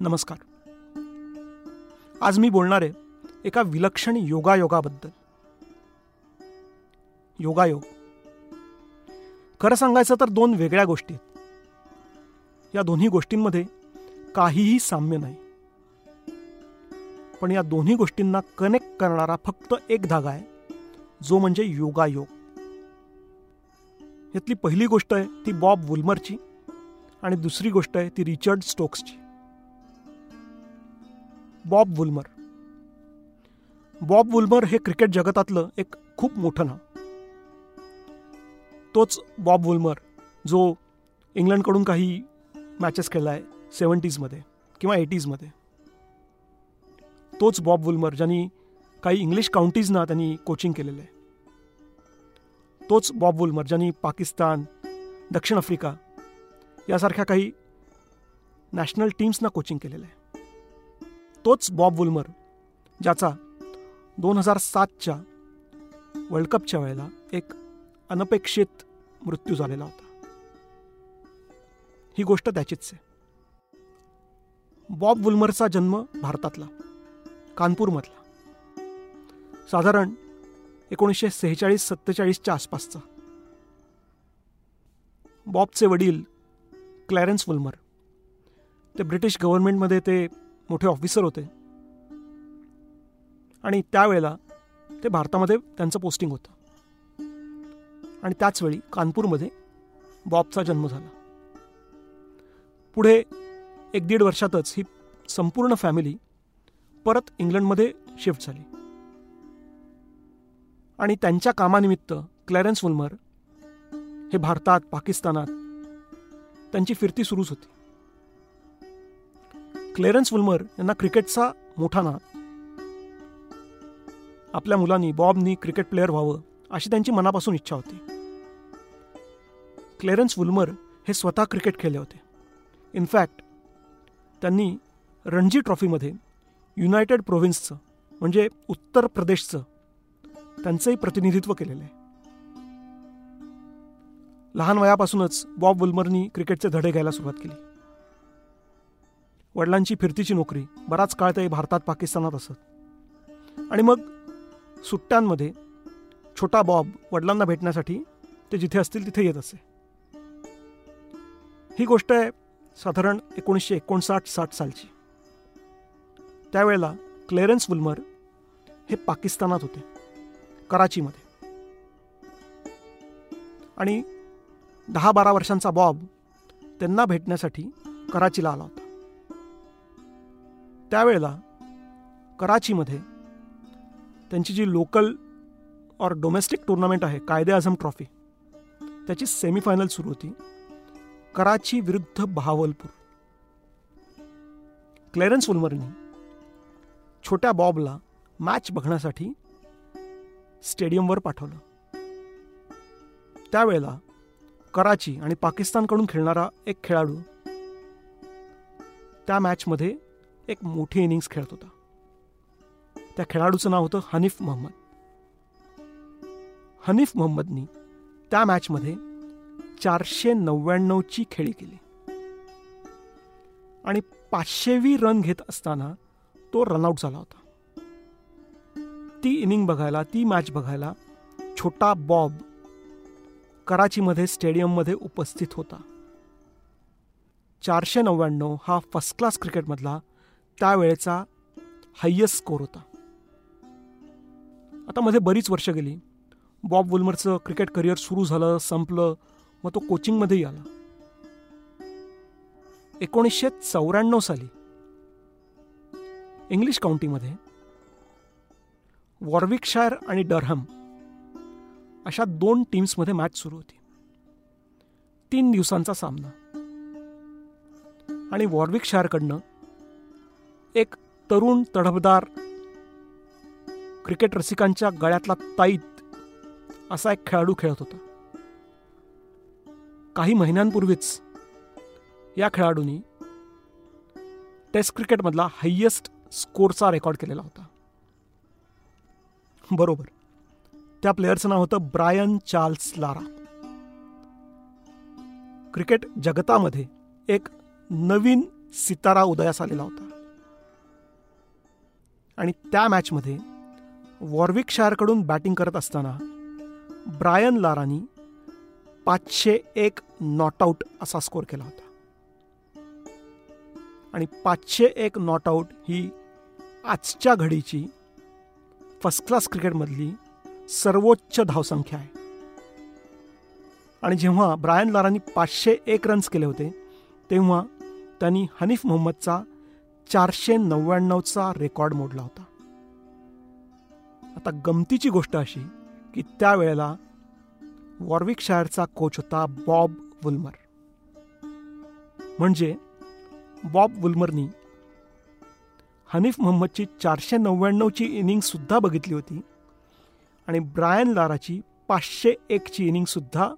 नमस्कार. आज मी बोलणार आहे एका विलक्षण योगायोगाबद्दल. योगायोग. खरं सांगायचं तर दोन वेगळ्या गोष्टी आहेत. या दोन्ही गोष्टींमध्ये काहीही साम्य नाही. पण या दोन्ही गोष्टींना कनेक्ट करणारा फक्त एक धागा आहे जो म्हणजे योगायोग. यातली पहिली गोष्ट आहे ती बॉब वुल्मरची आणि दुसरी गोष्ट आहे ती Richard स्टोक्सची. Bob Woolmer. Bob Woolmer हे क्रिकेट जगतातलं एक खूप मोठं नाव. तोच बॉब वुल्मर जो इंग्लंडकडून काही मॅचेस खेळला आहे सेवन्टीजमध्ये किंवा एटीजमध्ये तोच बॉब वुल्मर ज्यांनी काही इंग्लिश काउंटीजना त्यांनी कोचिंग केलेलं आहे. तोच बॉब वुल्मर ज्यांनी पाकिस्तान दक्षिण आफ्रिका यासारख्या काही नॅशनल टीम्सना कोचिंग केलेलं आहे. तोच बॉब वुल्मर ज्याचा दोन हजार सातच्या वर्ल्ड कपच्या वेळेला एक अनपेक्षित मृत्यू झालेला होता. ही गोष्ट त्याचीच आहे. बॉब वुल्मरचा जन्म भारतातला कानपूरमधला. साधारण एकोणीसशे सेहेचाळीस सत्तेचाळीसच्या आसपासचा. बॉबचे वडील क्लॅरेन्स वुल्मर. ते ब्रिटिश गव्हर्नमेंटमध्ये ते मोठे ऑफिसर होते. आणि त्यावेळेला ते भारतामध्ये त्यांचं पोस्टिंग होतं. आणि त्याचवेळी कानपूरमध्ये बॉबचा जन्म झाला. पुढे एक दीड वर्षातच ही संपूर्ण फॅमिली परत इंग्लंडमध्ये शिफ्ट झाली. आणि त्यांच्या कामानिमित्त क्लॅरन्स वुल्मर हे भारतात पाकिस्तानात त्यांची फिरती सुरूच होती. क्लेरन्स वुल्मर यांना क्रिकेटचा मोठा ना आपल्या मुलांनी बॉबनी क्रिकेट प्लेअर व्हावं अशी त्यांची मनापासून इच्छा होती. क्लेरन्स वुल्मर हे स्वतः क्रिकेट खेळले होते. इनफॅक्ट त्यांनी रणजी ट्रॉफीमध्ये युनायटेड प्रोव्हिन्सचं म्हणजे उत्तर प्रदेशचं त्यांचंही प्रतिनिधित्व केलेलं आहे. लहान वयापासूनच बॉब वुल्मरनी क्रिकेटचे धडे घ्यायला सुरुवात केली. वडिलांची फिरतीची नोकरी बराच काळ ते भारतात पाकिस्तानात असत. आणि मग सुट्ट्यांमध्ये छोटा बॉब वडिलांना भेटण्यासाठी ते जिथे असतील तिथे येत असे. ही गोष्ट आहे साधारण एकोणीसशे एकोणसाठ साठ सालची. त्यावेळेला क्लेरन्स वुल्मर हे पाकिस्तानात होते कराचीमध्ये. आणि दहा बारा वर्षांचा बॉब त्यांना भेटण्यासाठी कराचीला आला होता. त्यावेळेला कराचीमध्ये त्यांची जी लोकल और डोमेस्टिक टुर्नामेंट आहे कायदे आझम ट्रॉफी त्याची सेमीफायनल सुरू होती. कराची विरुद्ध बहावलपूर. क्लेरन्स वुल्मरनी छोट्या बॉबला मॅच बघण्यासाठी स्टेडियमवर पाठवलं. त्यावेळेला कराची आणि पाकिस्तानकडून खेळणारा एक खेळाडू त्या मॅचमध्ये एक मोठी इनिंग्स खेळत होता. त्या खेळाडूचं नाव होतं हनीफ मोहम्मद. हनीफ मोहम्मदनी त्या मॅचमध्ये चारशे नव्याण्णवची खेळी केली. आणि पाचशेवी रन घेत असताना तो रनआउट झाला होता. ती इनिंग बघायला ती मॅच बघायला छोटा बॉब कराचीमध्ये स्टेडियममध्ये उपस्थित होता. चारशे नव्याण्णव हा फर्स्ट क्लास क्रिकेटमधला त्यावेळेचा हायेस्ट स्कोर होता. आता मध्ये बरीच वर्ष गेली. बॉब वुल्मरचं क्रिकेट करिअर सुरू झालं संपलं मग तो कोचिंगमध्येही आला. एकोणीसशे चौऱ्याण्णव साली इंग्लिश काउंटीमध्ये वॉर्विकशायर आणि डरहम अशा दोन टीम्समध्ये मॅच सुरू होती. तीन दिवसांचा सामना. आणि वॉर्विकशायरकडनं एक तरुण तडफदार क्रिकेट रसिकांच्या गळ्यातला ताईत असा एक खेळाडू खेळत होता. काही महिन्यांपूर्वीच या खेळाडूंनी टेस्ट क्रिकेटमधला हायेस्ट स्कोरचा रेकॉर्ड केलेला होता. बरोबर. त्या प्लेयरचं नाव होतं ब्रायन चार्ल्स लारा. क्रिकेट जगतामध्ये एक नवीन सितारा उदयास आलेला होता. आणि त्या मॅचमध्ये वॉर्विकशायरकडून बॅटिंग करत असताना ब्रायन लारानी पाचशे एक नॉट आऊट असा स्कोर केला होता. आणि पाचशे एक नॉट आऊट ही आजच्या घडीची फर्स्ट क्लास क्रिकेटमधली सर्वोच्च धावसंख्या आहे. आणि जेव्हा ब्रायन लारांनी पाचशे एक रन्स केले होते तेव्हा त्यांनी हनीफ मोहम्मदचा चारशे नव्याण्णवचा रेकॉर्ड मोडला होता. आता गमतीची गोष्ट अशी की त्यावेळेला वॉर्विकशायरचा कोच होता बॉब वुल्मर. म्हणजे बॉब वुल्मरनी हनीफ मोहम्मदची चारशे नव्याण्णवची इनिंग सुद्धा बघितली होती आणि ब्रायन लाराची पाचशे एकची इनिंग सुद्धा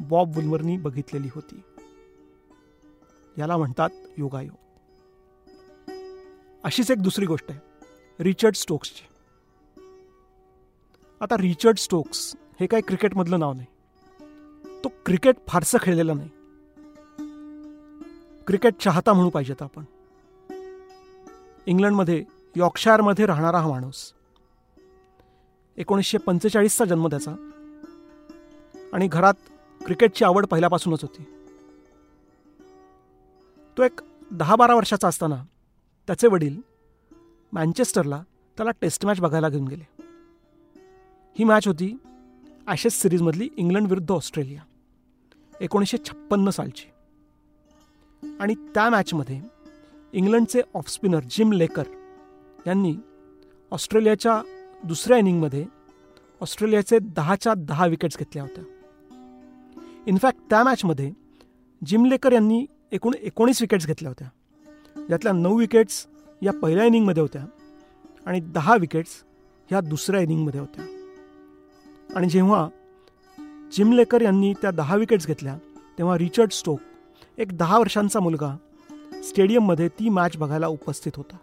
बॉब वुल्मरनी बघितलेली होती. याला म्हणतात योगायोग. अशीच एक दुसरी गोष्ट आहे. रिचर्ड स्टोक्सची. आता रिचर्ड स्टोक्स हे काही क्रिकेटमधलं नाव नाही. तो क्रिकेट फारसं खेळलेला नाही. क्रिकेट चाहता म्हणू पाहिजेत आपण. इंग्लंडमध्ये यॉर्कशायरमध्ये राहणारा हा माणूस. एकोणीसशे पंचेचाळीसचा जन्म त्याचा. आणि घरात क्रिकेटची आवड पहिल्यापासूनच होती. तो एक दहा बारा वर्षाचा असताना त्याचे वडील मँचेस्टरला त्याला टेस्ट मॅच बघायला घेऊन गेले. ही मॅच होती ॲशेस सिरीजमधली इंग्लंड विरुद्ध ऑस्ट्रेलिया एकोणीसशे छप्पन्न सालची. आणि त्या मॅचमध्ये इंग्लंडचे ऑफस्पिनर जिम लेकर यांनी ऑस्ट्रेलियाच्या दुसऱ्या इनिंगमध्ये ऑस्ट्रेलियाचे दहाच्या दहा विकेट्स घेतल्या होत्या. इनफॅक्ट त्या मॅचमध्ये जिम लेकर यांनी एकूण एकोणीस विकेट्स घेतल्या होत्या. ज्यातल्या नऊ विकेट्स या पहिल्या इनिंगमध्ये होत्या आणि दहा विकेट्स ह्या दुसऱ्या इनिंगमध्ये होत्या. आणि जेव्हा जिम लेकर यांनी त्या दहा विकेट्स घेतल्या तेव्हा रिचर्ड स्टोक एक दहा वर्षांचा मुलगा स्टेडियममध्ये ती मॅच बघायला उपस्थित होता.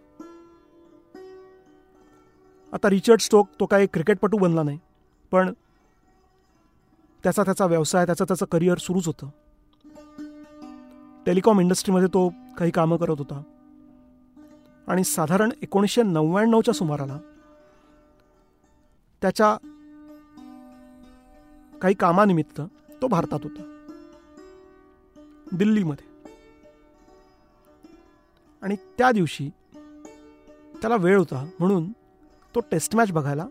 आता रिचर्ड स्टोक तो काही क्रिकेटपटू बनला नाही पण त्याचा त्याचा व्यवसाय त्याचं त्याचं करिअर सुरूच होतं. टेलिकॉम इंडस्ट्रीमध्ये तो काही कामं करत होता. आणि साधारण एकोणीसशे नव्याण्णवच्या सुमाराला त्याच्या काही कामानिमित्त तो भारतात होता. दिल्लीमध्ये. आणि त्या दिवशी त्याला वेळ होता म्हणून तो टेस्ट मॅच बघायला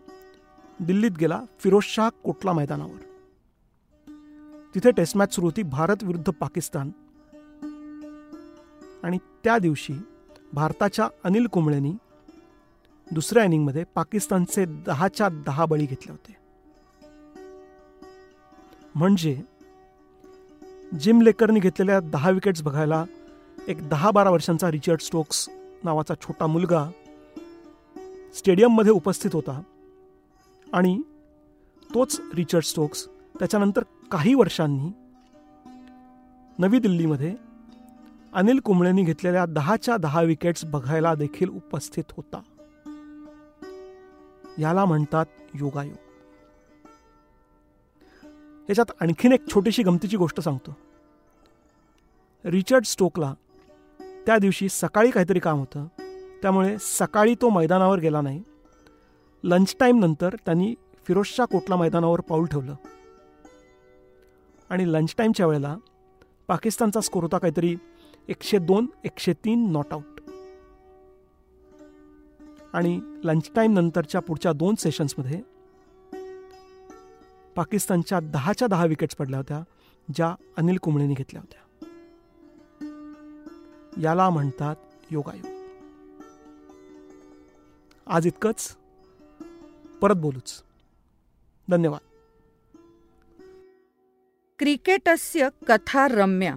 दिल्लीत गेला फिरोजशाह कोटला मैदानावर. तिथे टेस्ट मॅच सुरू होती भारत विरुद्ध पाकिस्तान आणि त्या दिवशी भारताच्या अनिल कुंबळेनी दुसऱ्या इनिंगमध्ये पाकिस्तानचे दहाच्या दहा बळी घेतले होते. म्हणजे जिम लेकरनी घेतलेल्या दहा विकेट्स बघायला एक दहा बारा वर्षांचा रिचर्ड स्टोक्स नावाचा छोटा मुलगा स्टेडियममध्ये उपस्थित होता आणि तोच रिचर्ड स्टोक्स त्याच्यानंतर काही वर्षांनी नवी दिल्लीमध्ये अनिल कुंबळेंनी घेतलेल्या दहाच्या दहा विकेट्स बघायला देखील उपस्थित होता. याला म्हणतात योगायोग. याच्यात आणखीन एक छोटीशी गमतीची गोष्ट सांगतो. रिचर्ड स्टोकला त्या दिवशी सकाळी काहीतरी काम होतं. त्यामुळे सकाळी तो मैदानावर गेला नाही. लंच टाईम नंतर त्यांनी फिरोजशा कोटला मैदानावर पाऊल ठेवलं. आणि लंच टाईमच्या वेळेला पाकिस्तानचा स्कोर होता काहीतरी एकशे दोन एकशे तीन नॉट आऊट आणि लंच टाईम नंतरच्या पुढच्या दोन सेशन्समध्ये पाकिस्तानच्या दहाच्या दहा विकेट्स पडल्या होत्या ज्या अनिल कुंबळेने घेतल्या होत्या. याला म्हणतात योगायोग. आज इतकंच. परत बोलूच. धन्यवाद. क्रिकेटस्य कथा रम्या